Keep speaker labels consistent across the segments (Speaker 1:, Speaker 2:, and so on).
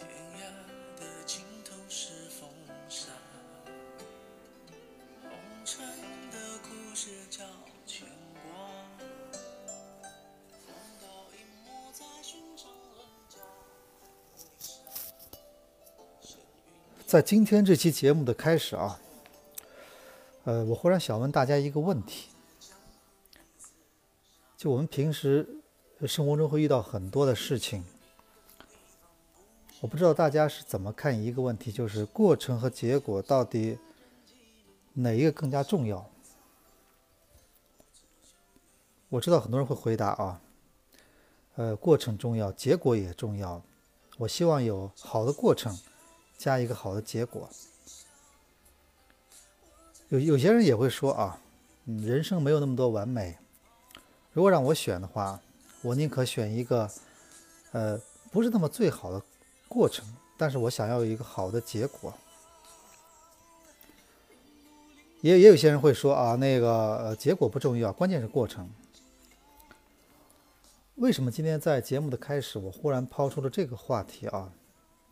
Speaker 1: 天涯的尽头是风沙，红尘的故事叫牵挂，在
Speaker 2: 今天这期节目的开始啊，呃，我忽然想问大家一个问题：就我们平时生活中会遇到很多的事情，我不知道大家是怎么看一个问题，就是过程和结果到底哪一个更加重要？我知道很多人会回答啊，呃，过程重要，结果也重要。我希望有好的过程。加一个好的结果，有有些人也会说啊，嗯，人生没有那么多完美。如果让我选的话，我宁可选一个，呃，不是那么最好的过程，但是我想要一个好的结果。也也有些人会说啊，那个呃，结果不重要，关键是过程。为什么今天在节目的开始，我忽然抛出了这个话题啊？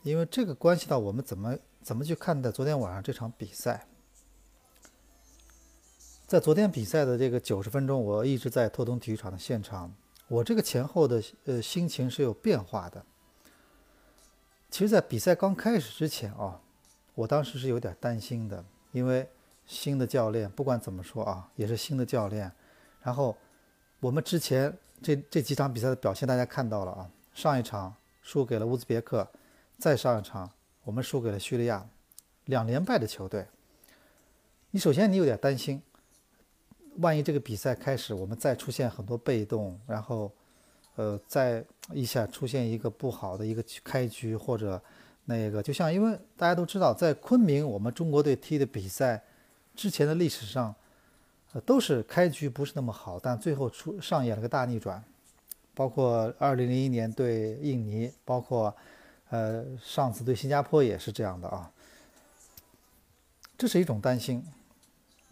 Speaker 2: 因为这个关系到我们怎么怎么去看待昨天晚上这场比赛。在昨天比赛的这个九十分钟，我一直在拓东体育场的现场，我这个前后的呃心情是有变化的。其实，在比赛刚开始之前啊，我当时是有点担心的，因为新的教练，不管怎么说啊，也是新的教练。然后我们之前这这几场比赛的表现，大家看到了啊，上一场输给了乌兹别克。再上一场，我们输给了叙利亚，两连败的球队。你首先你有点担心，万一这个比赛开始我们再出现很多被动，然后，呃，在一下出现一个不好的一个开局，或者那个就像因为大家都知道，在昆明我们中国队踢的比赛之前的历史上，呃，都是开局不是那么好，但最后出上演了个大逆转，包括二零零一年对印尼，包括。呃，上次对新加坡也是这样的啊，这是一种担心。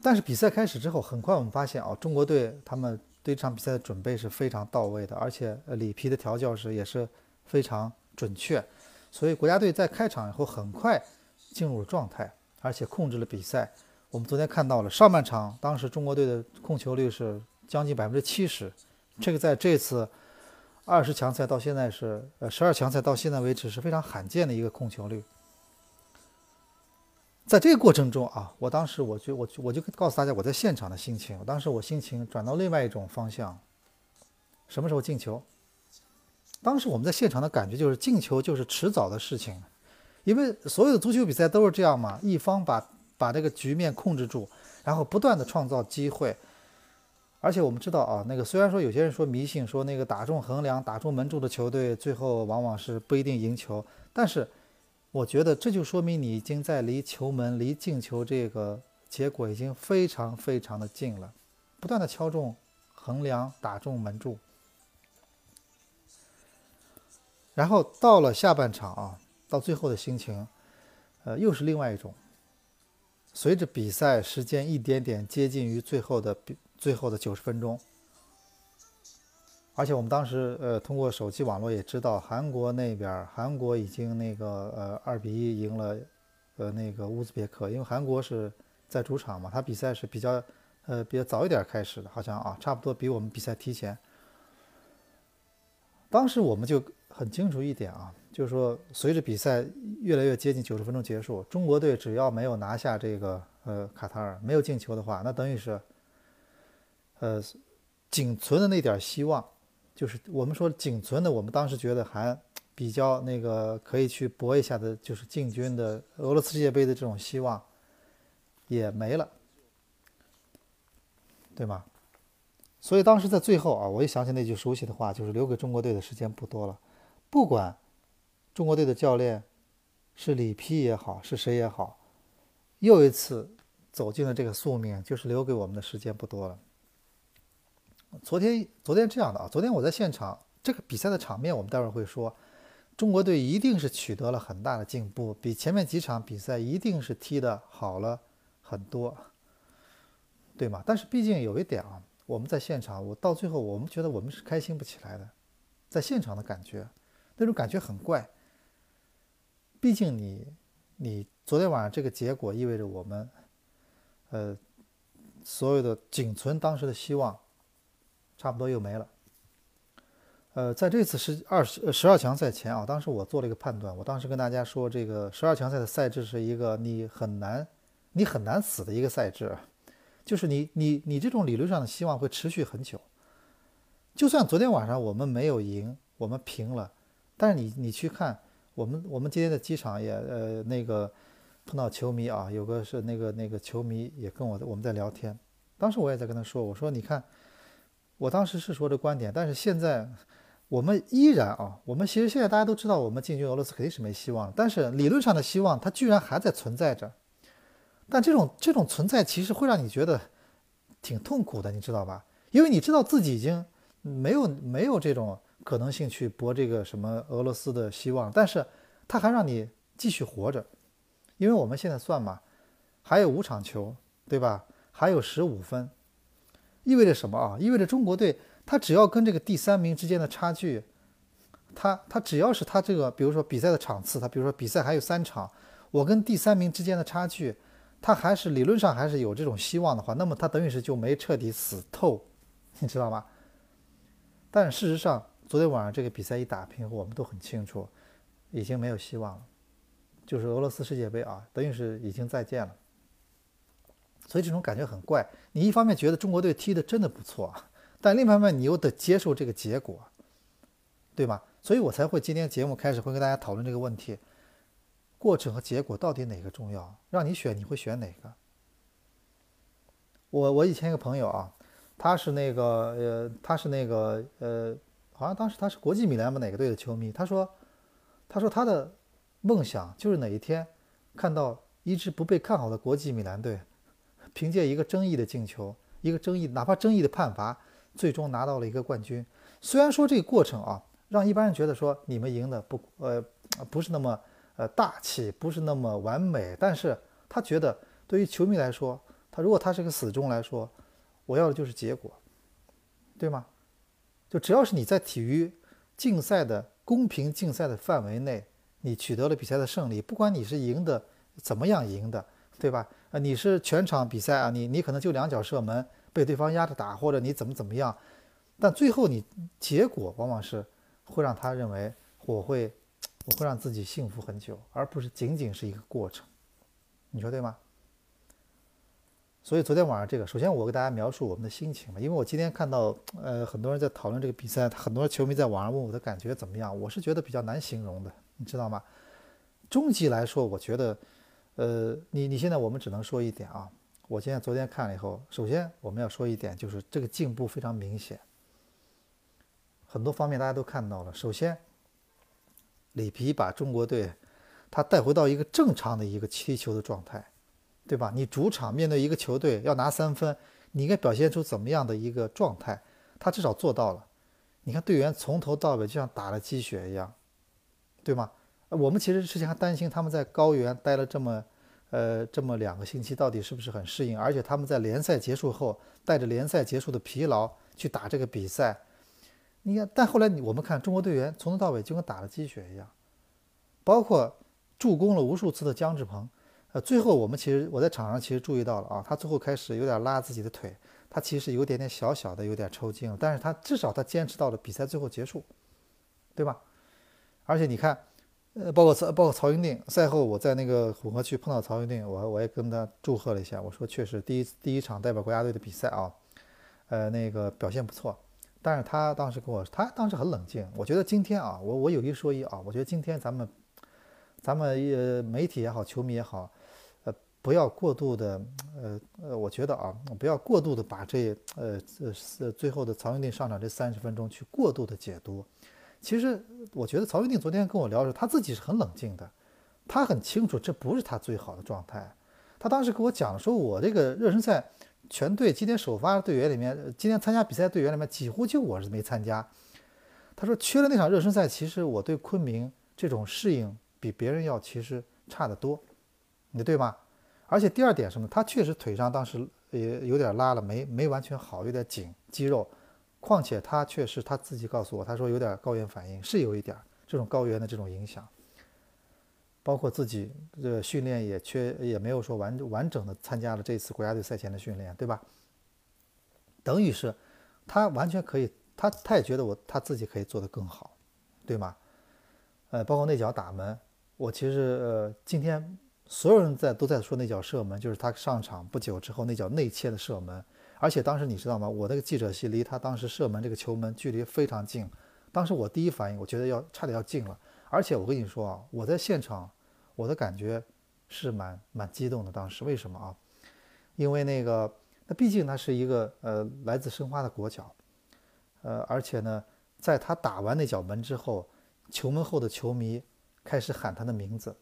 Speaker 2: 但是比赛开始之后，很快我们发现啊，中国队他们对这场比赛的准备是非常到位的，而且里皮的调教是也是非常准确，所以国家队在开场以后很快进入了状态，而且控制了比赛。我们昨天看到了上半场，当时中国队的控球率是将近百分之七十，这个在这次。二十强赛到现在是，呃，十二强赛到现在为止是非常罕见的一个控球率。在这个过程中啊，我当时我就我就我就告诉大家我在现场的心情。当时我心情转到另外一种方向，什么时候进球？当时我们在现场的感觉就是进球就是迟早的事情，因为所有的足球比赛都是这样嘛，一方把把这个局面控制住，然后不断的创造机会。而且我们知道啊，那个虽然说有些人说迷信，说那个打中横梁、打中门柱的球队，最后往往是不一定赢球。但是，我觉得这就说明你已经在离球门、离进球这个结果已经非常非常的近了。不断的敲中横梁、打中门柱，然后到了下半场啊，到最后的心情，呃，又是另外一种。随着比赛时间一点点接近于最后的比。最后的九十分钟，而且我们当时呃通过手机网络也知道，韩国那边韩国已经那个呃二比一赢了呃那个乌兹别克，因为韩国是在主场嘛，他比赛是比较呃比较早一点开始的，好像啊差不多比我们比赛提前。当时我们就很清楚一点啊，就是说随着比赛越来越接近九十分钟结束，中国队只要没有拿下这个呃卡塔尔没有进球的话，那等于是。呃，仅存的那点希望，就是我们说仅存的，我们当时觉得还比较那个可以去搏一下的，就是进军的俄罗斯世界杯的这种希望也没了，对吗？所以当时在最后啊，我一想起那句熟悉的话，就是留给中国队的时间不多了。不管中国队的教练是里皮也好，是谁也好，又一次走进了这个宿命，就是留给我们的时间不多了。昨天，昨天这样的啊，昨天我在现场，这个比赛的场面，我们待会儿会说，中国队一定是取得了很大的进步，比前面几场比赛一定是踢得好了很多，对吗？但是毕竟有一点啊，我们在现场，我到最后我们觉得我们是开心不起来的，在现场的感觉，那种感觉很怪，毕竟你你昨天晚上这个结果意味着我们，呃，所有的仅存当时的希望，差不多又没了。呃，在这次十二十十二强赛前啊，当时我做了一个判断，我当时跟大家说，这个十二强赛的赛制是一个你很难你很难死的一个赛制，就是你你你这种理论上的希望会持续很久。就算昨天晚上我们没有赢，我们平了，但是你你去看我们我们今天的机场也呃那个碰到球迷啊，有个是那个那个球迷也跟我我们在聊天，当时我也在跟他说，我说你看，我当时是说这观点，但是现在。我们依然啊，我们其实现在大家都知道，我们进军俄罗斯肯定是没希望。但是理论上的希望，它居然还在存在着。但这种这种存在，其实会让你觉得挺痛苦的，你知道吧？因为你知道自己已经没有没有这种可能性去搏这个什么俄罗斯的希望，但是它还让你继续活着。因为我们现在算嘛，还有五场球，对吧？还有十五分，意味着什么啊？意味着中国队。他只要跟这个第三名之间的差距，他他只要是他这个，比如说比赛的场次，他比如说比赛还有三场，我跟第三名之间的差距，他还是理论上还是有这种希望的话，那么他等于是就没彻底死透，你知道吗？但事实上，昨天晚上这个比赛一打平，我们都很清楚，已经没有希望了，就是俄罗斯世界杯啊，等于是已经再见了。所以这种感觉很怪，你一方面觉得中国队踢的真的不错。但另一方面，你又得接受这个结果，对吗？所以我才会今天节目开始会跟大家讨论这个问题：过程和结果到底哪个重要？让你选，你会选哪个？我我以前一个朋友啊，他是那个呃，他是那个呃，好像当时他是国际米兰吧哪个队的球迷。他说，他说他的梦想就是哪一天看到一支不被看好的国际米兰队，凭借一个争议的进球，一个争议哪怕争议的判罚。最终拿到了一个冠军，虽然说这个过程啊，让一般人觉得说你们赢的不呃不是那么呃大气，不是那么完美，但是他觉得对于球迷来说，他如果他是个死忠来说，我要的就是结果，对吗？就只要是你在体育竞赛的公平竞赛的范围内，你取得了比赛的胜利，不管你是赢的怎么样赢的，对吧？你是全场比赛啊，你你可能就两脚射门。被对方压着打，或者你怎么怎么样，但最后你结果往往是会让他认为我会我会让自己幸福很久，而不是仅仅是一个过程，你说对吗？所以昨天晚上这个，首先我给大家描述我们的心情嘛，因为我今天看到呃很多人在讨论这个比赛，很多球迷在网上问我的感觉怎么样，我是觉得比较难形容的，你知道吗？终极来说，我觉得呃你你现在我们只能说一点啊。我今天昨天看了以后，首先我们要说一点，就是这个进步非常明显，很多方面大家都看到了。首先，里皮把中国队他带回到一个正常的一个踢球的状态，对吧？你主场面对一个球队要拿三分，你应该表现出怎么样的一个状态？他至少做到了。你看队员从头到尾就像打了鸡血一样，对吗？我们其实之前还担心他们在高原待了这么。呃，这么两个星期到底是不是很适应？而且他们在联赛结束后，带着联赛结束的疲劳去打这个比赛，你看，但后来你我们看中国队员从头到尾就跟打了鸡血一样，包括助攻了无数次的姜志鹏，呃，最后我们其实我在场上其实注意到了啊，他最后开始有点拉自己的腿，他其实有点点小小的有点抽筋了，但是他至少他坚持到了比赛最后结束，对吧？而且你看。呃，包括曹，包括曹云定，赛后我在那个混合区碰到曹云定，我我也跟他祝贺了一下，我说确实第一第一场代表国家队的比赛啊，呃，那个表现不错。但是他当时跟我，他当时很冷静。我觉得今天啊，我我有一说一啊，我觉得今天咱们咱们呃媒体也好，球迷也好，呃，不要过度的呃呃，我觉得啊，不要过度的把这呃呃最后的曹云定上场这三十分钟去过度的解读。其实我觉得曹云定昨天跟我聊的时候，他自己是很冷静的，他很清楚这不是他最好的状态。他当时跟我讲说，我这个热身赛全队今天首发队员里面，今天参加比赛队员里面几乎就我是没参加。他说缺了那场热身赛，其实我对昆明这种适应比别人要其实差得多，你对吗？而且第二点什么，他确实腿上当时也有点拉了，没没完全好，有点紧肌肉。况且他确实他自己告诉我，他说有点高原反应，是有一点这种高原的这种影响。包括自己的训练也缺，也没有说完完整的参加了这次国家队赛前的训练，对吧？等于是他完全可以，他他也觉得我他自己可以做得更好，对吗？呃，包括那脚打门，我其实呃今天所有人在都在说那脚射门，就是他上场不久之后那脚内切的射门，而且当时你知道吗？我那个记者席离他当时射门这个球门距离非常近，当时我第一反应我觉得要差点要进了，而且我跟你说啊，我在现场我的感觉是蛮蛮激动的，当时为什么啊？因为那个那毕竟他是一个呃来自申花的国脚，呃而且呢，在他打完那脚门之后。球门后的球迷开始喊他的名字，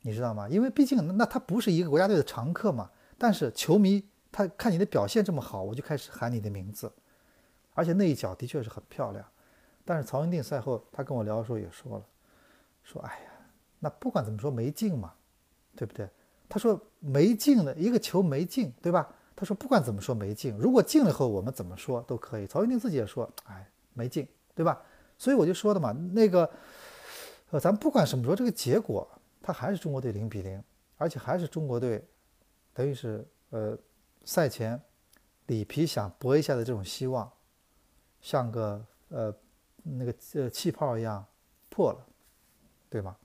Speaker 2: 你知道吗？因为毕竟那他不是一个国家队的常客嘛。但是球迷他看你的表现这么好，我就开始喊你的名字。而且那一脚的确是很漂亮。但是曹云定赛后他跟我聊的时候也说了，说哎呀，那不管怎么说没进嘛，对不对？他说没进的一个球没进，对吧？他说不管怎么说没进，如果进了后我们怎么说都可以。曹云定自己也说，哎，没进，对吧？所以我就说的嘛，那个，呃，咱不管什么说，这个结果他还是中国队零比零，而且还是中国队，等于是呃，赛前里皮想搏一下的这种希望，像个呃那个呃气泡一样破了，对吗？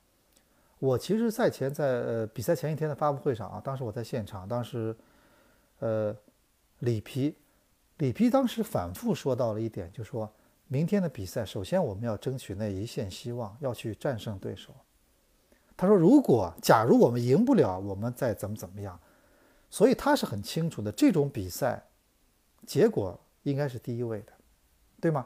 Speaker 2: 我其实赛前在呃比赛前一天的发布会上啊，当时我在现场，当时呃里皮里皮当时反复说到了一点，就说。明天的比赛，首先我们要争取那一线希望，要去战胜对手。他说：“如果假如我们赢不了，我们再怎么怎么样。”所以他是很清楚的，这种比赛结果应该是第一位的，对吗？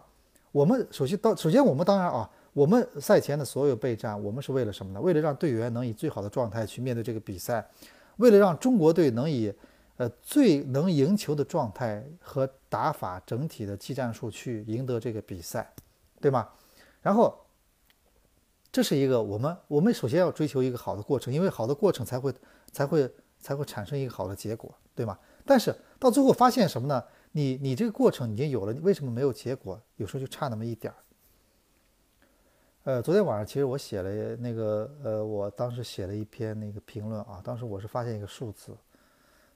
Speaker 2: 我们首先到首先我们当然啊，我们赛前的所有备战，我们是为了什么呢？为了让队员能以最好的状态去面对这个比赛，为了让中国队能以。呃，最能赢球的状态和打法，整体的技战术去赢得这个比赛，对吗？然后，这是一个我们我们首先要追求一个好的过程，因为好的过程才会才会才会产生一个好的结果，对吗？但是到最后发现什么呢？你你这个过程已经有了，为什么没有结果？有时候就差那么一点儿。呃，昨天晚上其实我写了那个呃，我当时写了一篇那个评论啊，当时我是发现一个数字。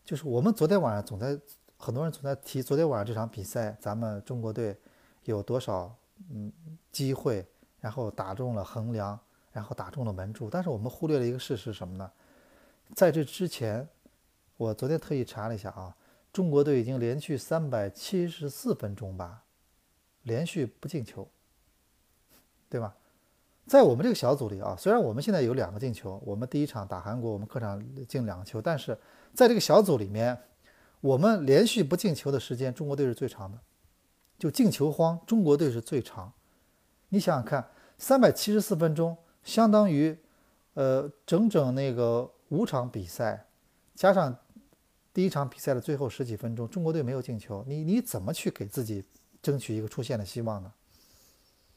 Speaker 2: 就是我们昨天晚上总在很多人总在提昨天晚上这场比赛，咱们中国队有多少嗯机会，然后打中了横梁，然后打中了门柱。但是我们忽略了一个事实什么呢？在这之前，我昨天特意查了一下啊，中国队已经连续三百七十四分钟吧，连续不进球，对吧？在我们这个小组里啊，虽然我们现在有两个进球，我们第一场打韩国，我们客场进两个球，但是。在这个小组里面，我们连续不进球的时间，中国队是最长的，就进球荒，中国队是最长。你想想看，三百七十四分钟，相当于，呃，整整那个五场比赛，加上第一场比赛的最后十几分钟，中国队没有进球，你你怎么去给自己争取一个出线的希望呢？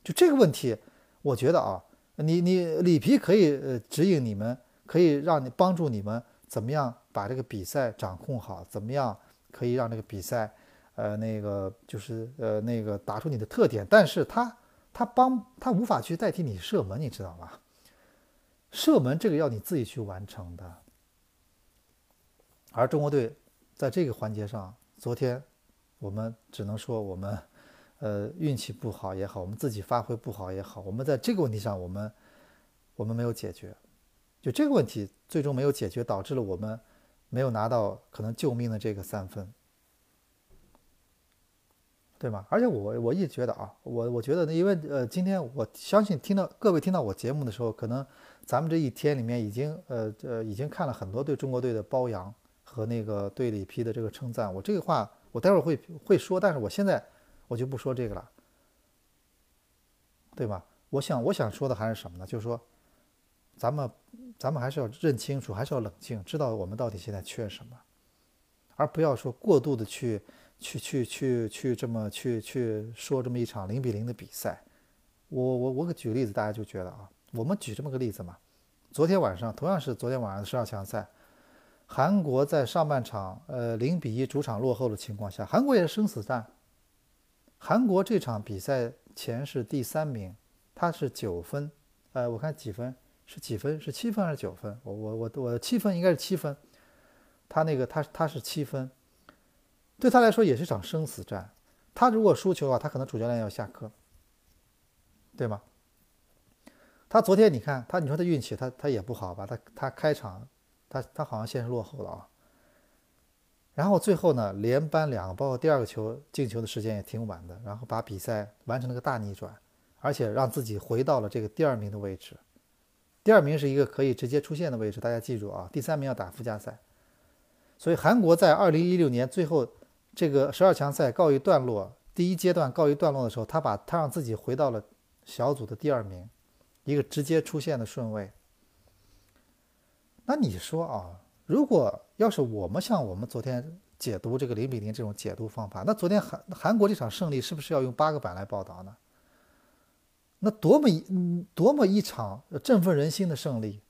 Speaker 2: 就这个问题，我觉得啊，你你里皮可以呃指引你们，可以让你帮助你们。怎么样把这个比赛掌控好？怎么样可以让这个比赛，呃，那个就是呃那个打出你的特点？但是他他帮他无法去代替你射门，你知道吗？射门这个要你自己去完成的。而中国队在这个环节上，昨天我们只能说我们呃运气不好也好，我们自己发挥不好也好，我们在这个问题上我们我们没有解决。就这个问题最终没有解决，导致了我们没有拿到可能救命的这个三分，对吗？而且我我一直觉得啊，我我觉得呢，因为呃，今天我相信听到各位听到我节目的时候，可能咱们这一天里面已经呃呃已经看了很多对中国队的褒扬和那个对里皮的这个称赞。我这个话我待会儿会会说，但是我现在我就不说这个了，对吧？我想我想说的还是什么呢？就是说。咱们，咱们还是要认清楚，还是要冷静，知道我们到底现在缺什么，而不要说过度的去，去，去，去，去这么去去说这么一场零比零的比赛。我我我给举个例子，大家就觉得啊，我们举这么个例子嘛。昨天晚上同样是昨天晚上的十二强赛，韩国在上半场呃零比一主场落后的情况下，韩国也是生死战。韩国这场比赛前是第三名，他是九分，呃，我看几分。是几分？是七分还是九分？我我我我七分应该是七分，他那个他他是七分，对他来说也是场生死战。他如果输球的话，他可能主教练要下课，对吗？他昨天你看他，你说他运气他他也不好吧？他他开场他他好像先是落后了啊，然后最后呢连扳两个，包括第二个球进球的时间也挺晚的，然后把比赛完成了个大逆转，而且让自己回到了这个第二名的位置。第二名是一个可以直接出线的位置，大家记住啊，第三名要打附加赛。所以韩国在二零一六年最后这个十二强赛告一段落，第一阶段告一段落的时候，他把他让自己回到了小组的第二名。一个直接出现的顺位，那你说啊，如果要是我们像我们昨天解读这个零比零这种解读方法，那昨天韩韩国这场胜利是不是要用八个板来报道呢？那多么一多么一场振奋人心的胜利，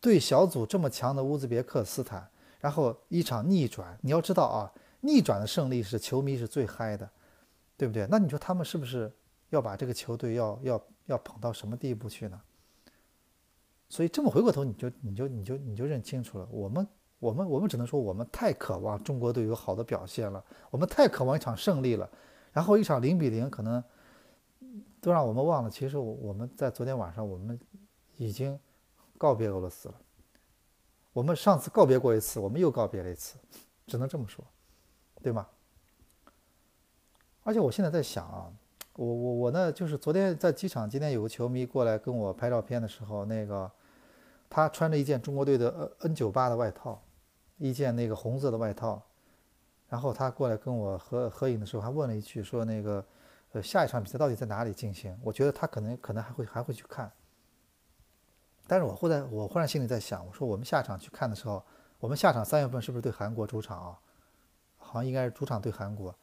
Speaker 2: 对小组这么强的乌兹别克斯坦，然后一场逆转，你要知道啊，逆转的胜利是球迷是最嗨的，对不对？那你说他们是不是要把这个球队要要？要捧到什么地步去呢？所以这么回过头，你就你就你就你就认清楚了。我们我们我们只能说，我们太渴望中国队有好的表现了，我们太渴望一场胜利了。然后一场零比零，可能都让我们忘了，其实我们在昨天晚上，我们已经告别俄罗斯了。我们上次告别过一次，我们又告别了一次，只能这么说，对吗？而且我现在在想啊。我我我呢，就是昨天在机场，今天有个球迷过来跟我拍照片的时候，那个他穿着一件中国队的 N N 九八的外套，一件那个红色的外套，然后他过来跟我合合影的时候，还问了一句，说那个呃下一场比赛到底在哪里进行？我觉得他可能可能还会还会去看，但是我忽然我忽然心里在想，我说我们下场去看的时候，我们下场三月份是不是对韩国主场啊？好像应该是主场对韩国，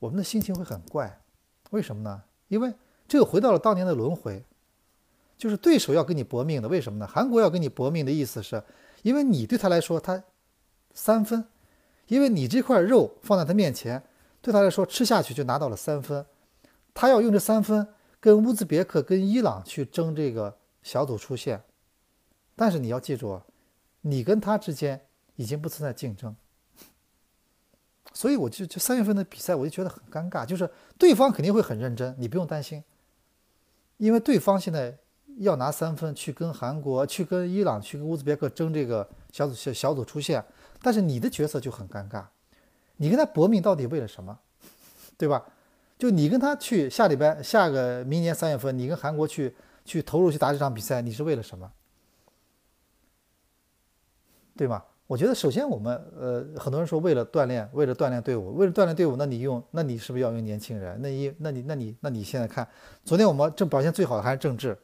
Speaker 2: 我们的心情会很怪。为什么呢？因为这个回到了当年的轮回，就是对手要跟你搏命的。为什么呢？韩国要跟你搏命的意思是，因为你对他来说他三分，因为你这块肉放在他面前，对他来说吃下去就拿到了三分，他要用这三分跟乌兹别克、跟伊朗去争这个小组出线。但是你要记住，你跟他之间已经不存在竞争。所以我就就三月份的比赛，我就觉得很尴尬，就是对方肯定会很认真，你不用担心，因为对方现在要拿三分去跟韩国、去跟伊朗、去跟乌兹别克争这个小组小小组出线，但是你的角色就很尴尬，你跟他搏命到底为了什么，对吧？就你跟他去下礼拜下个明年三月份，你跟韩国去去投入去打这场比赛，你是为了什么？对吗？我觉得首先我们呃很多人说为了锻炼，为了锻炼队伍，为了锻炼队伍，那你用那你是不是要用年轻人？那一那你那你那你现在看，昨天我们正表现最好的还是郑智，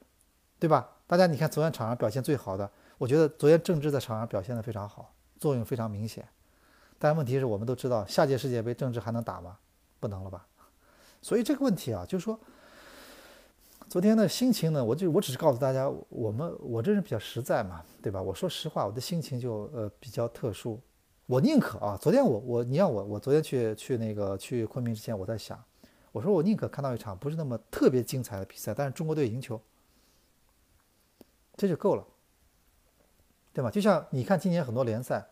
Speaker 2: 对吧？大家你看昨天场上表现最好的，我觉得昨天郑智在场上表现的非常好，作用非常明显。但问题是我们都知道，下届世界杯郑智还能打吗？不能了吧？所以这个问题啊，就是说。昨天的心情呢，我就我只是告诉大家，我们我这人比较实在嘛，对吧？我说实话，我的心情就呃比较特殊。我宁可啊，昨天我我你让我我昨天去去那个去昆明之前，我在想，我说我宁可看到一场不是那么特别精彩的比赛，但是中国队赢球，这就够了，对吧？就像你看今年很多联赛，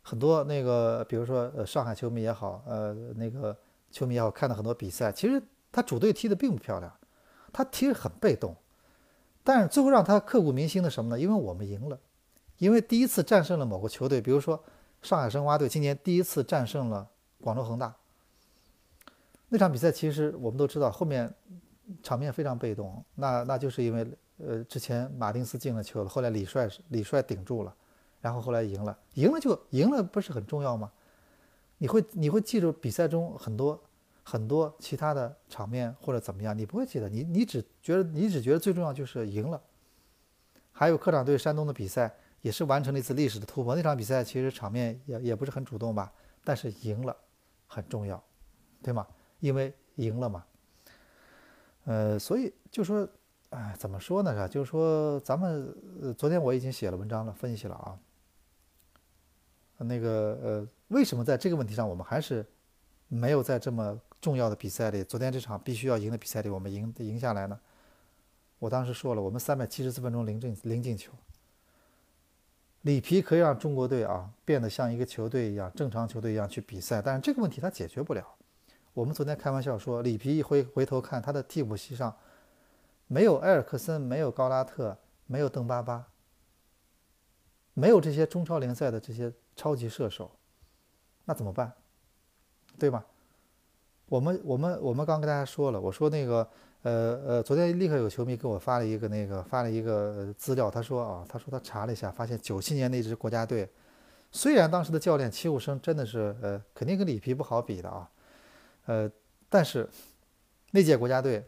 Speaker 2: 很多那个比如说呃上海球迷也好，呃那个球迷也好，看到很多比赛，其实他主队踢的并不漂亮。他其实很被动，但是最后让他刻骨铭心的什么呢？因为我们赢了，因为第一次战胜了某个球队，比如说上海申花队今年第一次战胜了广州恒大。那场比赛其实我们都知道，后面场面非常被动，那那就是因为呃之前马丁斯进了球了，后来李帅李帅顶住了，然后后来赢了，赢了就赢了，不是很重要吗？你会你会记住比赛中很多。很多其他的场面或者怎么样，你不会记得，你你只觉得你只觉得最重要就是赢了。还有客场对山东的比赛，也是完成了一次历史的突破。那场比赛其实场面也也不是很主动吧，但是赢了很重要，对吗？因为赢了嘛。呃，所以就说，哎，怎么说呢？是？就是说，咱们呃昨天我已经写了文章了，分析了啊。那个呃，为什么在这个问题上我们还是没有在这么重要的比赛里，昨天这场必须要赢的比赛里，我们赢赢下来呢？我当时说了，我们三百七十四分钟零进零进球。里皮可以让中国队啊变得像一个球队一样，正常球队一样去比赛，但是这个问题他解决不了。我们昨天开玩笑说，里皮一回回头看他的替补席上，没有埃尔克森，没有高拉特，没有邓巴巴，没有这些中超联赛的这些超级射手，那怎么办？对吧？我们我们我们刚跟大家说了，我说那个呃呃，昨天立刻有球迷给我发了一个那个发了一个资料，他说啊，他说他查了一下，发现九七年那支国家队，虽然当时的教练齐武生真的是呃肯定跟里皮不好比的啊，呃，但是那届国家队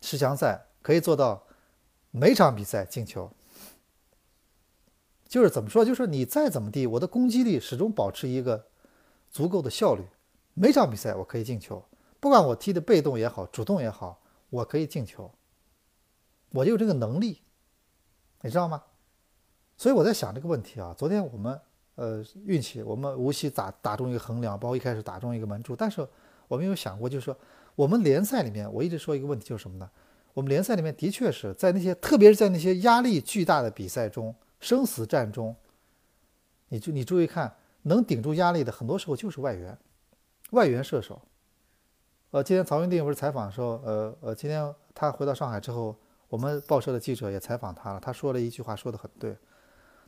Speaker 2: 十强赛可以做到每场比赛进球，就是怎么说，就是你再怎么地，我的攻击力始终保持一个足够的效率。每场比赛我可以进球，不管我踢的被动也好，主动也好，我可以进球，我就有这个能力，你知道吗？所以我在想这个问题啊。昨天我们呃运气，我们无锡打打中一个横梁，包括一开始打中一个门柱，但是我们有想过，就是说我们联赛里面，我一直说一个问题就是什么呢？我们联赛里面的确是在那些，特别是在那些压力巨大的比赛中，生死战中，你注你注意看，能顶住压力的，很多时候就是外援。外援射手，呃，今天曹云定不是采访的时候，呃呃，今天他回到上海之后，我们报社的记者也采访他了，他说了一句话，说的很对，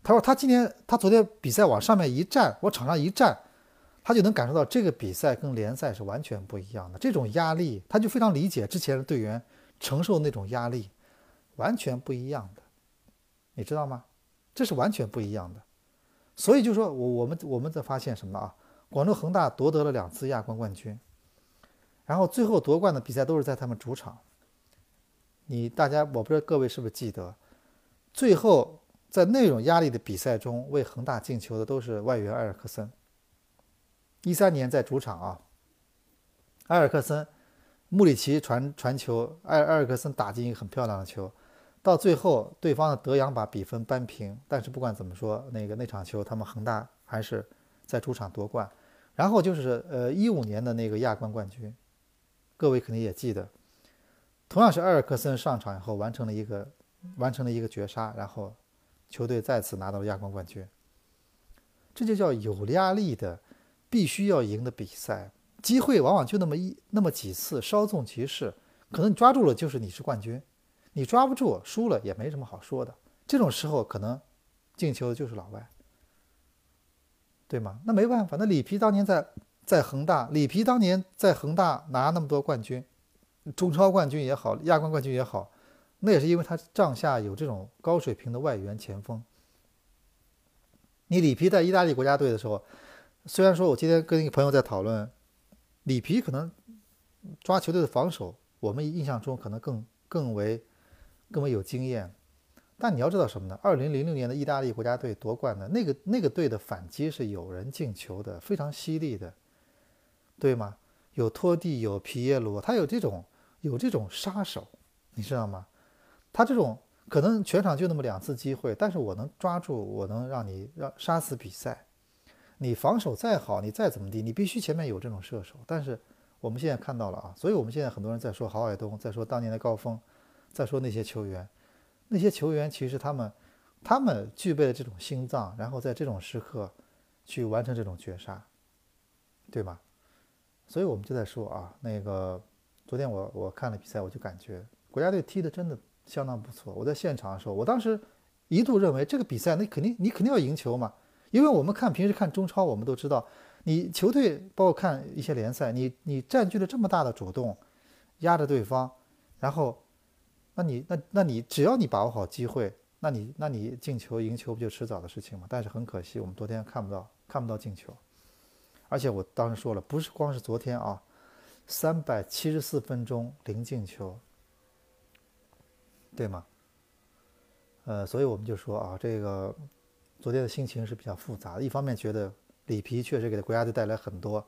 Speaker 2: 他说他今天他昨天比赛往上面一站，往场上一站，他就能感受到这个比赛跟联赛是完全不一样的，这种压力，他就非常理解之前的队员承受那种压力，完全不一样的，你知道吗？这是完全不一样的，所以就说我我们我们在发现什么啊？广州恒大夺得了两次亚冠冠军，然后最后夺冠的比赛都是在他们主场。你大家我不知道各位是不是记得，最后在那种压力的比赛中为恒大进球的都是外援埃尔克森。一三年在主场啊，埃尔克森、穆里奇传传球，埃埃尔克森打进一个很漂亮的球，到最后对方的德阳把比分扳平。但是不管怎么说，那个那场球他们恒大还是。在主场夺冠，然后就是呃一五年的那个亚冠冠军，各位肯定也记得，同样是埃尔克森上场以后完成了一个完成了一个绝杀，然后球队再次拿到了亚冠冠军。这就叫有压力的，必须要赢的比赛，机会往往就那么一那么几次，稍纵即逝，可能你抓住了就是你是冠军，你抓不住输了也没什么好说的。这种时候可能进球的就是老外。对吗？那没办法。那里皮当年在在恒大，里皮当年在恒大拿那么多冠军，中超冠军也好，亚冠冠军也好，那也是因为他帐下有这种高水平的外援前锋。你里皮在意大利国家队的时候，虽然说我今天跟一个朋友在讨论，里皮可能抓球队的防守，我们印象中可能更更为更为有经验。但你要知道什么呢？二零零六年的意大利国家队夺冠的那个那个队的反击是有人进球的，非常犀利的，对吗？有托蒂，有皮耶罗，他有这种有这种杀手，你知道吗？他这种可能全场就那么两次机会，但是我能抓住，我能让你让杀死比赛。你防守再好，你再怎么地，你必须前面有这种射手。但是我们现在看到了啊，所以我们现在很多人在说郝海东，在说当年的高峰，再说那些球员。那些球员其实他们，他们具备了这种心脏，然后在这种时刻去完成这种绝杀，对吗？所以我们就在说啊，那个昨天我我看了比赛，我就感觉国家队踢的真的相当不错。我在现场的时候，我当时一度认为这个比赛那肯定你肯定要赢球嘛，因为我们看平时看中超，我们都知道，你球队包括看一些联赛，你你占据了这么大的主动，压着对方，然后。那你那那你只要你把握好机会，那你那你进球赢球不就迟早的事情吗？但是很可惜，我们昨天看不到看不到进球，而且我当时说了，不是光是昨天啊，三百七十四分钟零进球，对吗？呃，所以我们就说啊，这个昨天的心情是比较复杂的。一方面觉得里皮确实给国家队带来很多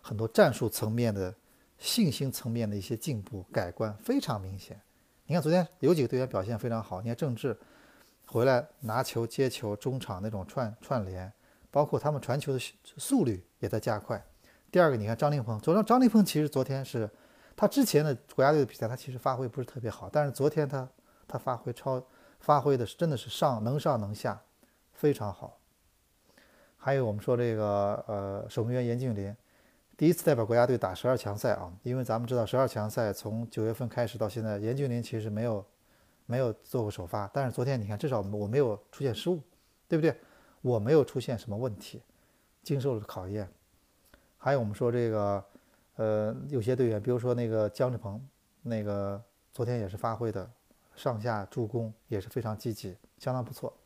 Speaker 2: 很多战术层面的信心层面的一些进步改观，非常明显。你看昨天有几个队员表现非常好，你看郑智回来拿球接球，中场那种串串联，包括他们传球的速率也在加快。第二个，你看张琳芃，昨天张琳芃其实昨天是他之前的国家队的比赛，他其实发挥不是特别好，但是昨天他他发挥超发挥的是真的是上能上能下，非常好。还有我们说这个呃守门员严俊林，第一次代表国家队打十二强赛啊，因为咱们知道十二强赛从九月份开始到现在，严俊林其实没有没有做过首发，但是昨天你看至少我没有出现失误，对不对？我没有出现什么问题，经受了考验。还有我们说这个。呃，有些队员，比如说那个姜志鹏，那个昨天也是发挥的，上下助攻也是非常积极，相当不错。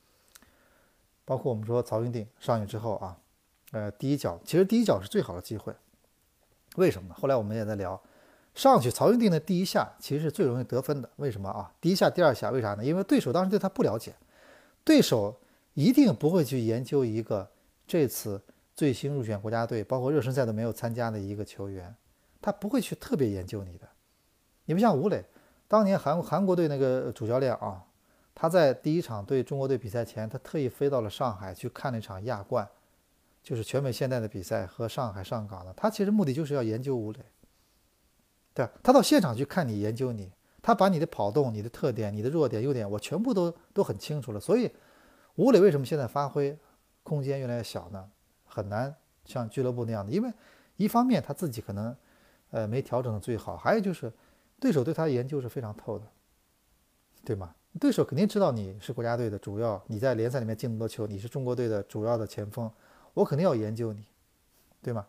Speaker 2: 包括我们说曹云定上去之后啊，呃，第一脚其实第一脚是最好的机会，为什么呢？后来我们也在聊，上去曹云定的第一下其实是最容易得分的，为什么啊？第一下、第二下为啥呢？因为对手当时对他不了解，对手一定不会去研究一个这次最新入选国家队，包括热身赛都没有参加的一个球员。他不会去特别研究你的，你不像吴磊，当年韩韩国队那个主教练啊，他在第一场对中国队比赛前，他特意飞到了上海去看那场亚冠，就是全美现代的比赛和上海上港的，他其实目的就是要研究吴磊，对他到现场去看你，研究你，他把你的跑动、你的特点、你的弱点、优点，我全部都都很清楚了。所以，吴磊为什么现在发挥空间越来越小呢？很难像俱乐部那样的，因为一方面他自己可能。呃，没调整的最好。还有就是，对手对他研究是非常透的，对吗？对手肯定知道你是国家队的主要，你在联赛里面进那么多球，你是中国队的主要的前锋，我肯定要研究你，对吗？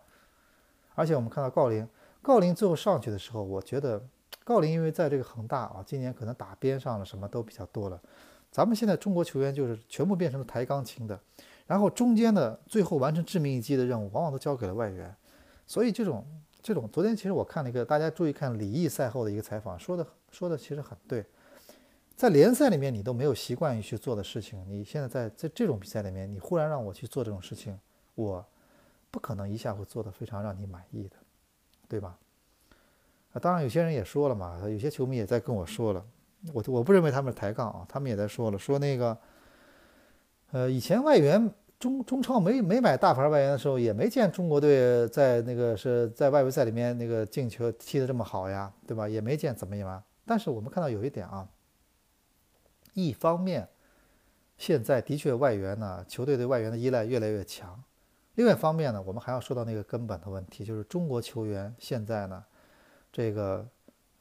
Speaker 2: 而且我们看到郜林，郜林最后上去的时候，我觉得郜林因为在这个恒大啊，今年可能打边上了，什么都比较多了。咱们现在中国球员就是全部变成了抬钢琴的，然后中间的最后完成致命一击的任务，往往都交给了外援，所以这种。这种昨天其实我看了一个，大家注意看李毅赛后的一个采访，说的说的其实很对，在联赛里面你都没有习惯于去做的事情，你现在在在这种比赛里面，你忽然让我去做这种事情，我不可能一下会做的非常让你满意的，对吧？啊，当然有些人也说了嘛，有些球迷也在跟我说了，我我不认为他们是抬杠啊，他们也在说了，说那个，呃，以前外援。中中超没没买大牌外援的时候，也没见中国队在那个是在外围赛里面那个进球踢得这么好呀，对吧？也没见怎么样。但是我们看到有一点啊，一方面，现在的确外援呢，球队对外援的依赖越来越强；另外一方面呢，我们还要说到那个根本的问题，就是中国球员现在呢，这个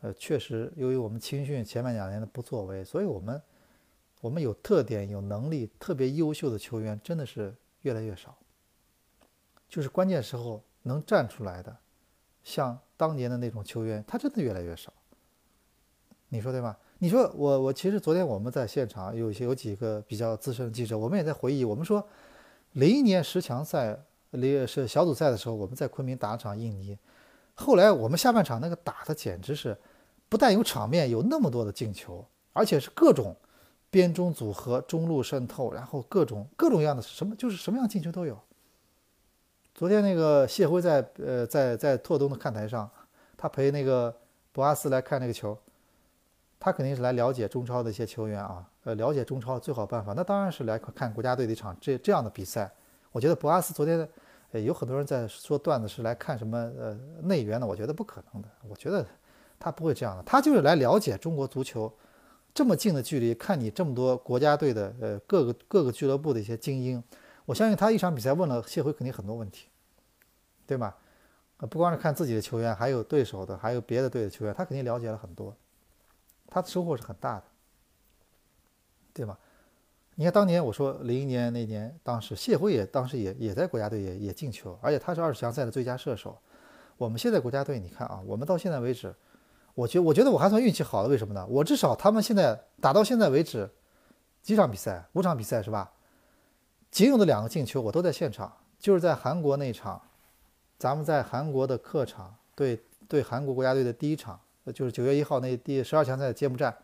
Speaker 2: 呃，确实由于我们青训前面两年的不作为，所以我们。我们有特点、有能力、特别优秀的球员真的是越来越少，就是关键时候能站出来的，像当年的那种球员，他真的越来越少。你说对吧？你说我我其实昨天我们在现场有些有几个比较资深的记者，我们也在回忆，我们说零一年十强赛里是小组赛的时候，我们在昆明打场印尼，后来我们下半场那个打的简直是不但有场面，有那么多的进球，而且是各种。边中组合、中路渗透，然后各种各种样的什么，就是什么样进球都有。昨天那个谢辉在呃在在拓东的看台上，他陪那个博阿斯来看那个球，他肯定是来了解中超的一些球员啊，呃了解中超最好办法，那当然是来看国家队的一场这这样的比赛。我觉得博阿斯昨天，呃有很多人在说段子是来看什么呃内援的，我觉得不可能的，我觉得他不会这样的，他就是来了解中国足球。这么近的距离看你这么多国家队的呃各个各个俱乐部的一些精英，我相信他一场比赛问了谢辉肯定很多问题，对吗？不光是看自己的球员，还有对手的，还有别的队的球员，他肯定了解了很多，他的收获是很大的，对吗？你看当年我说零一年那年，当时谢辉也当时也也在国家队也也进球，而且他是二十强赛的最佳射手。我们现在国家队你看啊，我们到现在为止。我觉我觉得我还算运气好的，为什么呢？我至少他们现在打到现在为止，几场比赛，五场比赛是吧？仅有的两个进球我都在现场，就是在韩国那场，咱们在韩国的客场对对韩国国家队的第一场，就是九月一号那第十二强赛的揭幕战，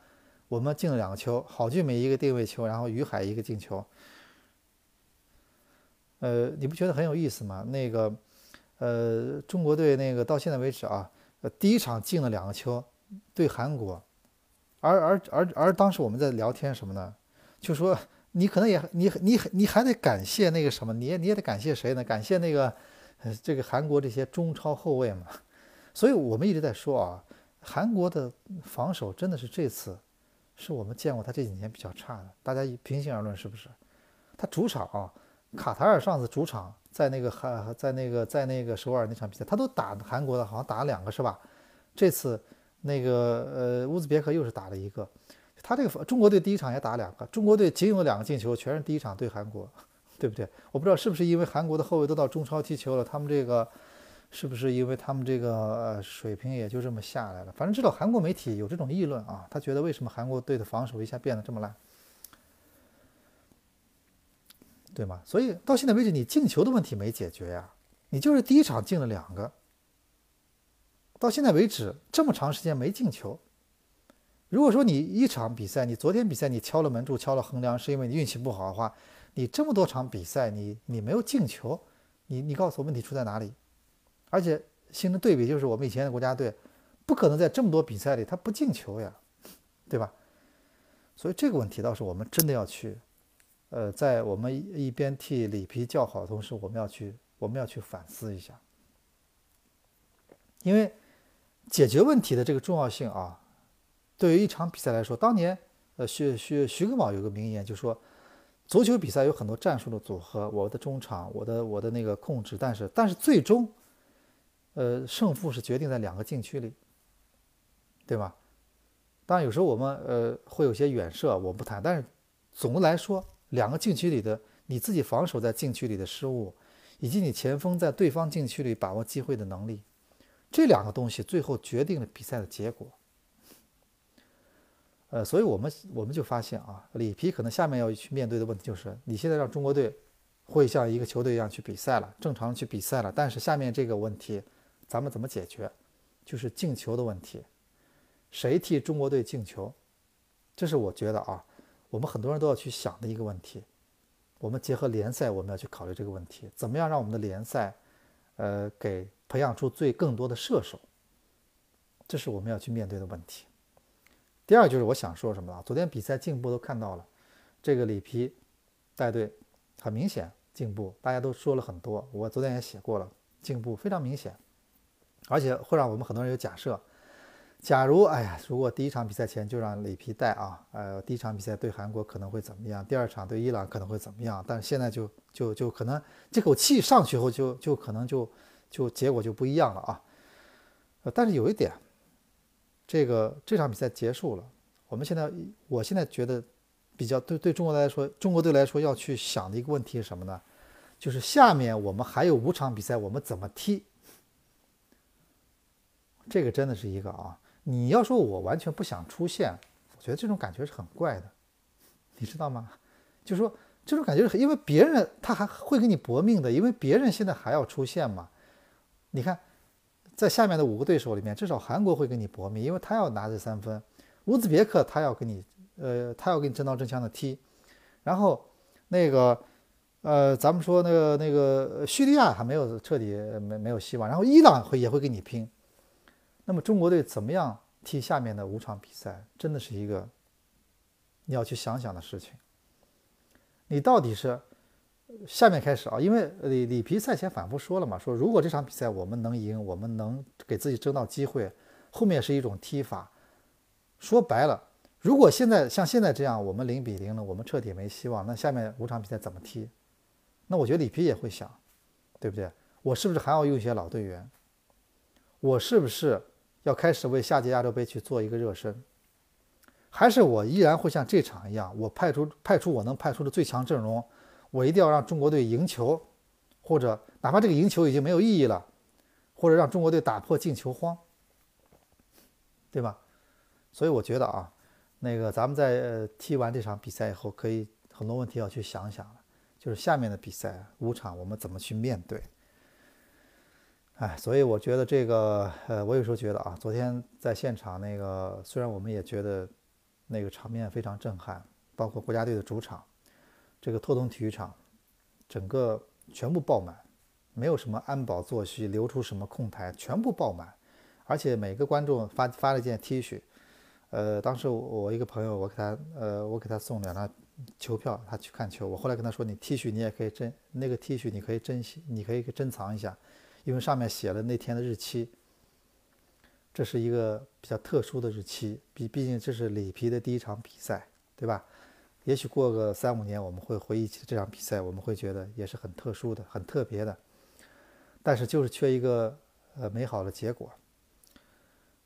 Speaker 2: 我们进了两个球，郝俊梅一个定位球，然后于海一个进球。呃，你不觉得很有意思吗？那个，呃，中国队那个到现在为止啊。呃，第一场进了两个球，对韩国，而而而而当时我们在聊天什么呢？就说你可能也你你你还得感谢那个什么，你也你也得感谢谁呢？感谢那个呃这个韩国这些中超后卫嘛。所以我们一直在说啊，韩国的防守真的是这次是我们见过他这几年比较差的。大家平心而论，是不是？他主场啊，卡塔尔上次主场在那个韩在那个在那个首尔那场比赛，他都打韩国的，好像打了两个是吧？这次那个呃乌兹别克又是打了一个，他这个中国队第一场也打两个，中国队仅有两个进球，全是第一场对韩国，对不对？我不知道是不是因为韩国的后卫都到中超踢球了，他们这个。是不是因为他们这个呃水平也就这么下来了？反正知道韩国媒体有这种议论啊，他觉得为什么韩国队的防守一下变得这么烂，对吗？所以到现在为止，你进球的问题没解决呀，你就是第一场进了两个，到现在为止这么长时间没进球。如果说你一场比赛，你昨天比赛你敲了门柱、敲了横梁，是因为你运气不好的话，你这么多场比赛你你没有进球，你你告诉我问题出在哪里？而且形成对比，就是我们以前的国家队，不可能在这么多比赛里他不进球呀，对吧？所以这个问题倒是我们真的要去，呃，在我们一边替里皮叫好的同时，我们要去我们要去反思一下，因为解决问题的这个重要性啊，对于一场比赛来说，当年呃徐徐徐根宝有个名言，就说足球比赛有很多战术的组合，我的中场，我的我的那个控制，但是但是最终。呃，胜负是决定在两个禁区里，对吧？当然，有时候我们呃会有些远射，我不谈。但是总的来说，两个禁区里的你自己防守在禁区里的失误，以及你前锋在对方禁区里把握机会的能力，这两个东西最后决定了比赛的结果。呃，所以我们我们就发现啊，里皮可能下面要去面对的问题就是，你现在让中国队会像一个球队一样去比赛了，正常去比赛了，但是下面这个问题。咱们怎么解决？就是进球的问题，谁替中国队进球？这是我觉得啊，我们很多人都要去想的一个问题。我们结合联赛，我们要去考虑这个问题：怎么样让我们的联赛，呃，给培养出最更多的射手？这是我们要去面对的问题。第二就是我想说什么了？昨天比赛进步都看到了，这个里皮带队很明显进步，大家都说了很多，我昨天也写过了，进步非常明显。而且会让我们很多人有假设，假如哎呀，如果第一场比赛前就让里皮带啊，呃，第一场比赛对韩国可能会怎么样？第二场对伊朗可能会怎么样？但是现在就就就可能这口气上去后，就就可能就就结果就不一样了啊。呃，但是有一点，这个这场比赛结束了，我们现在我现在觉得比较对对中国来说，中国队来说要去想的一个问题是什么呢？就是下面我们还有五场比赛，我们怎么踢？这个真的是一个啊！你要说我完全不想出现，我觉得这种感觉是很怪的，你知道吗？就说这种感觉是因为别人他还会跟你搏命的，因为别人现在还要出现嘛。你看，在下面的五个对手里面，至少韩国会跟你搏命，因为他要拿这三分；乌兹别克他要跟你，呃，他要跟你真刀真枪的踢。然后那个，呃，咱们说那个那个叙利亚还没有彻底没没有希望，然后伊朗会也会跟你拼。那么中国队怎么样踢下面的五场比赛，真的是一个你要去想想的事情。你到底是下面开始啊？因为里里皮赛前反复说了嘛，说如果这场比赛我们能赢，我们能给自己争到机会，后面是一种踢法。说白了，如果现在像现在这样，我们零比零了，我们彻底没希望，那下面五场比赛怎么踢？那我觉得里皮也会想，对不对？我是不是还要用一些老队员？我是不是？要开始为下届亚洲杯去做一个热身，还是我依然会像这场一样，我派出派出我能派出的最强阵容，我一定要让中国队赢球，或者哪怕这个赢球已经没有意义了，或者让中国队打破进球荒，对吧？所以我觉得啊，那个咱们在踢完这场比赛以后，可以很多问题要去想想了，就是下面的比赛五场我们怎么去面对。哎，所以我觉得这个，呃，我有时候觉得啊，昨天在现场那个，虽然我们也觉得那个场面非常震撼，包括国家队的主场，这个拓东体育场，整个全部爆满，没有什么安保作息，留出什么空台，全部爆满，而且每个观众发发了一件 T 恤，呃，当时我一个朋友，我给他，呃，我给他送两张球票，他去看球，我后来跟他说，你 T 恤你也可以珍，那个 T 恤你可以珍惜，你可以珍藏一下。因为上面写了那天的日期，这是一个比较特殊的日期，毕毕竟这是里皮的第一场比赛，对吧？也许过个三五年，我们会回忆起这场比赛，我们会觉得也是很特殊的、很特别的。但是就是缺一个呃美好的结果。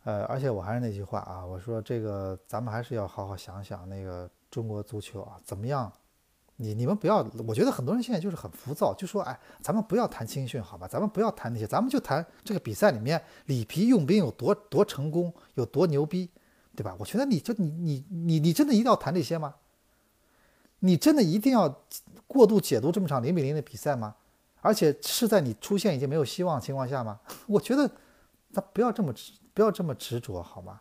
Speaker 2: 呃，而且我还是那句话啊，我说这个咱们还是要好好想想那个中国足球啊，怎么样？你你们不要，我觉得很多人现在就是很浮躁，就说哎，咱们不要谈青训好吧，咱们不要谈那些，咱们就谈这个比赛里面里皮用兵有多多成功，有多牛逼，对吧？我觉得你就你你你你真的一定要谈这些吗？你真的一定要过度解读这么场零比零的比赛吗？而且是在你出现已经没有希望情况下吗？我觉得咱不要这么执，不要这么执着好吗？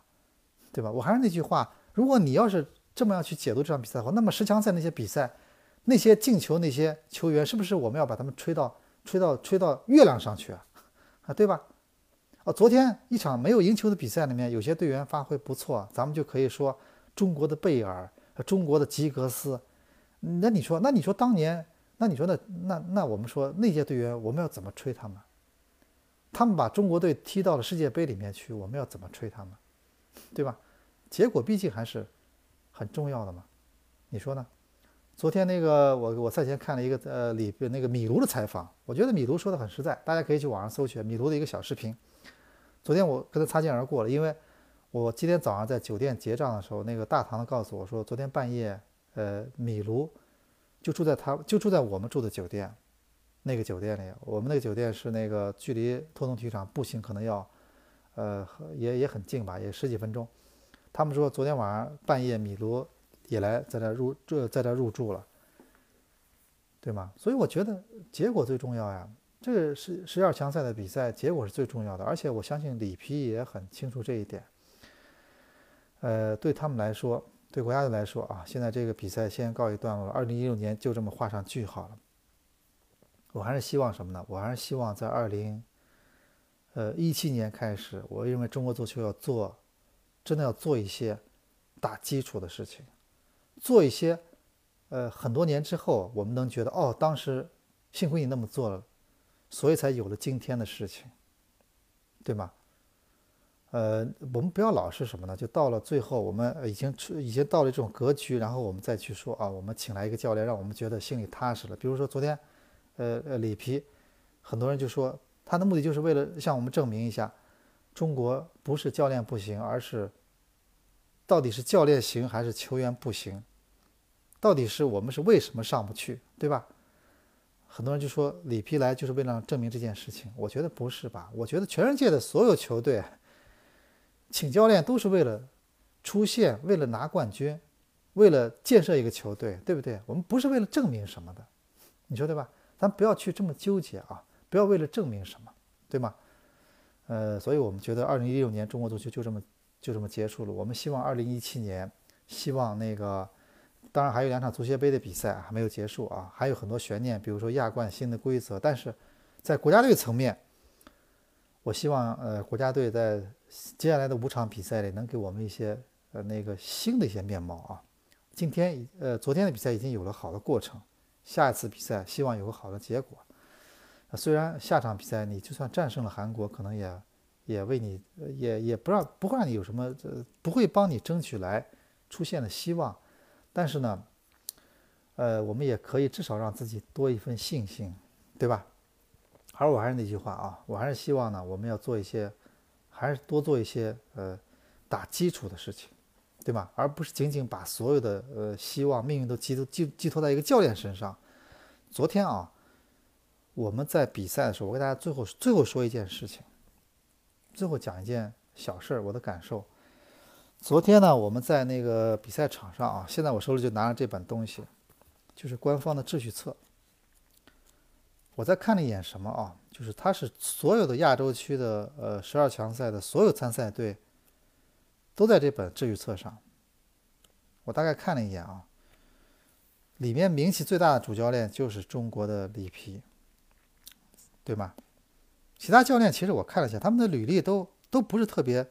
Speaker 2: 对吧？我还是那句话，如果你要是这么样去解读这场比赛的话，那么十强赛那些比赛。那些进球那些球员，是不是我们要把他们吹到吹到吹到月亮上去啊？啊，对吧？哦，昨天一场没有赢球的比赛里面，有些队员发挥不错，咱们就可以说中国的贝尔、中国的吉格斯。那你说，那你说当年，那你说那那那我们说那些队员，我们要怎么吹他们？他们把中国队踢到了世界杯里面去，我们要怎么吹他们？对吧？结果毕竟还是很重要的嘛，你说呢？昨天那个我我赛前看了一个呃里边那个米卢的采访，我觉得米卢说的很实在，大家可以去网上搜去米卢的一个小视频。昨天我跟他擦肩而过了，因为我今天早上在酒店结账的时候，那个大堂的告诉我说，昨天半夜呃米卢就住在他就住在我们住的酒店那个酒店里，我们那个酒店是那个距离拓东体育场步行可能要呃也也很近吧，也十几分钟。他们说昨天晚上半夜米卢。也来在这入这在这入住了，对吗？所以我觉得结果最重要呀。这个十十二强赛的比赛结果是最重要的，而且我相信里皮也很清楚这一点。呃，对他们来说，对国家队来说啊，现在这个比赛先告一段落了。二零一六年就这么画上句号了。我还是希望什么呢？我还是希望在二零呃一七年开始，我认为中国足球要做，真的要做一些打基础的事情。做一些，呃，很多年之后，我们能觉得，哦，当时幸亏你那么做了，所以才有了今天的事情，对吗？呃，我们不要老是什么呢？就到了最后，我们已经出，已经到了这种格局，然后我们再去说啊，我们请来一个教练，让我们觉得心里踏实了。比如说昨天，呃呃，里皮，很多人就说他的目的就是为了向我们证明一下，中国不是教练不行，而是到底是教练行还是球员不行？到底是我们是为什么上不去，对吧？很多人就说里皮来就是为了证明这件事情，我觉得不是吧？我觉得全世界的所有球队请教练都是为了出现，为了拿冠军，为了建设一个球队，对不对？我们不是为了证明什么的，你说对吧？咱不要去这么纠结啊，不要为了证明什么，对吗？呃，所以我们觉得二零一六年中国足球就这么就这么结束了。我们希望二零一七年，希望那个。当然还有两场足协杯的比赛还没有结束啊，还有很多悬念，比如说亚冠新的规则。但是在国家队层面，我希望呃国家队在接下来的五场比赛里能给我们一些呃那个新的一些面貌啊。今天呃昨天的比赛已经有了好的过程，下一次比赛希望有个好的结果。虽然下场比赛你就算战胜了韩国，可能也也为你也也不让不会让你有什么呃不会帮你争取来出现的希望。但是呢，呃，我们也可以至少让自己多一份信心，对吧？而我还是那句话啊，我还是希望呢，我们要做一些，还是多做一些呃打基础的事情，对吧？而不是仅仅把所有的呃希望、命运都寄托寄寄托在一个教练身上。昨天啊，我们在比赛的时候，我给大家最后最后说一件事情，最后讲一件小事儿，我的感受。昨天呢，我们在那个比赛场上啊，现在我手里就拿着这本东西，就是官方的秩序册。我在看了一眼什么啊？就是它是所有的亚洲区的呃十二强赛的所有参赛队都在这本秩序册上。我大概看了一眼啊，里面名气最大的主教练就是中国的里皮，对吗？其他教练其实我看了一下，他们的履历都都不是特别，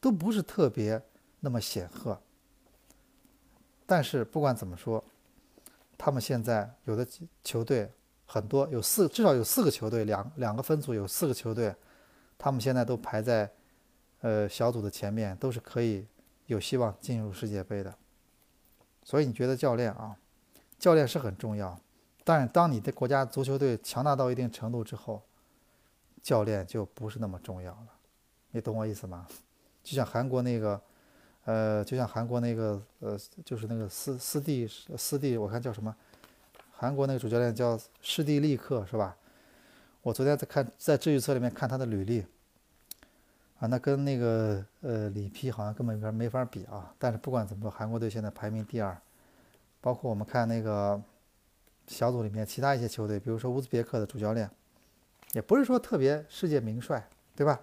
Speaker 2: 都不是特别。那么显赫，但是不管怎么说，他们现在有的球队很多，有四至少有四个球队，两两个分组有四个球队，他们现在都排在呃小组的前面，都是可以有希望进入世界杯的。所以你觉得教练啊，教练是很重要，但是当你的国家足球队强大到一定程度之后，教练就不是那么重要了。你懂我意思吗？就像韩国那个，呃，就像韩国那个，呃，就是那个斯斯蒂斯蒂，我看叫什么？韩国那个主教练叫施蒂利克是吧？我昨天在看在志愿册里面看他的履历，啊，那跟那个呃里皮好像根本没法没法比啊。但是不管怎么说，韩国队现在排名第二，包括我们看那个小组里面其他一些球队，比如说乌兹别克的主教练，也不是说特别世界名帅，对吧？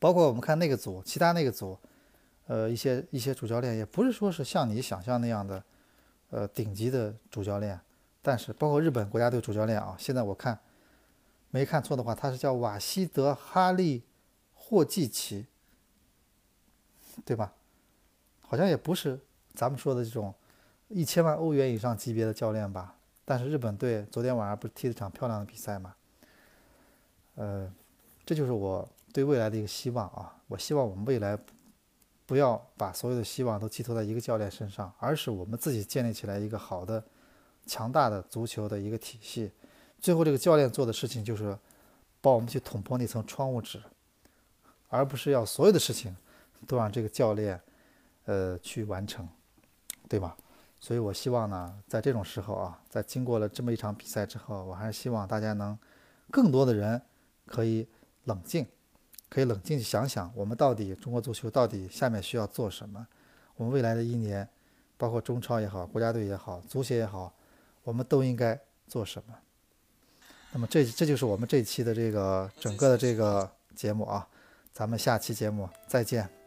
Speaker 2: 包括我们看那个组，其他那个组，呃，一些一些主教练也不是说是像你想象那样的，呃，顶级的主教练。但是包括日本国家队主教练啊，现在我看没看错的话，他是叫瓦西德哈利霍季奇，对吧？好像也不是咱们说的这种一千万欧元以上级别的教练吧？但是日本队昨天晚上不是踢了场漂亮的比赛吗？呃，这就是我。对未来的一个希望啊，我希望我们未来不要把所有的希望都寄托在一个教练身上，而是我们自己建立起来一个好的、强大的足球的一个体系。最后，这个教练做的事情就是帮我们去捅破那层窗户纸，而不是要所有的事情都让这个教练呃去完成，对吧？所以我希望呢，在这种时候啊，在经过了这么一场比赛之后，我还是希望大家能更多的人可以冷静。可以冷静去想想，我们到底中国足球到底下面需要做什么？我们未来的一年，包括中超也好，国家队也好，足协也好，我们都应该做什么？那么这这就是我们这期的这个整个的这个节目啊，咱们下期节目再见。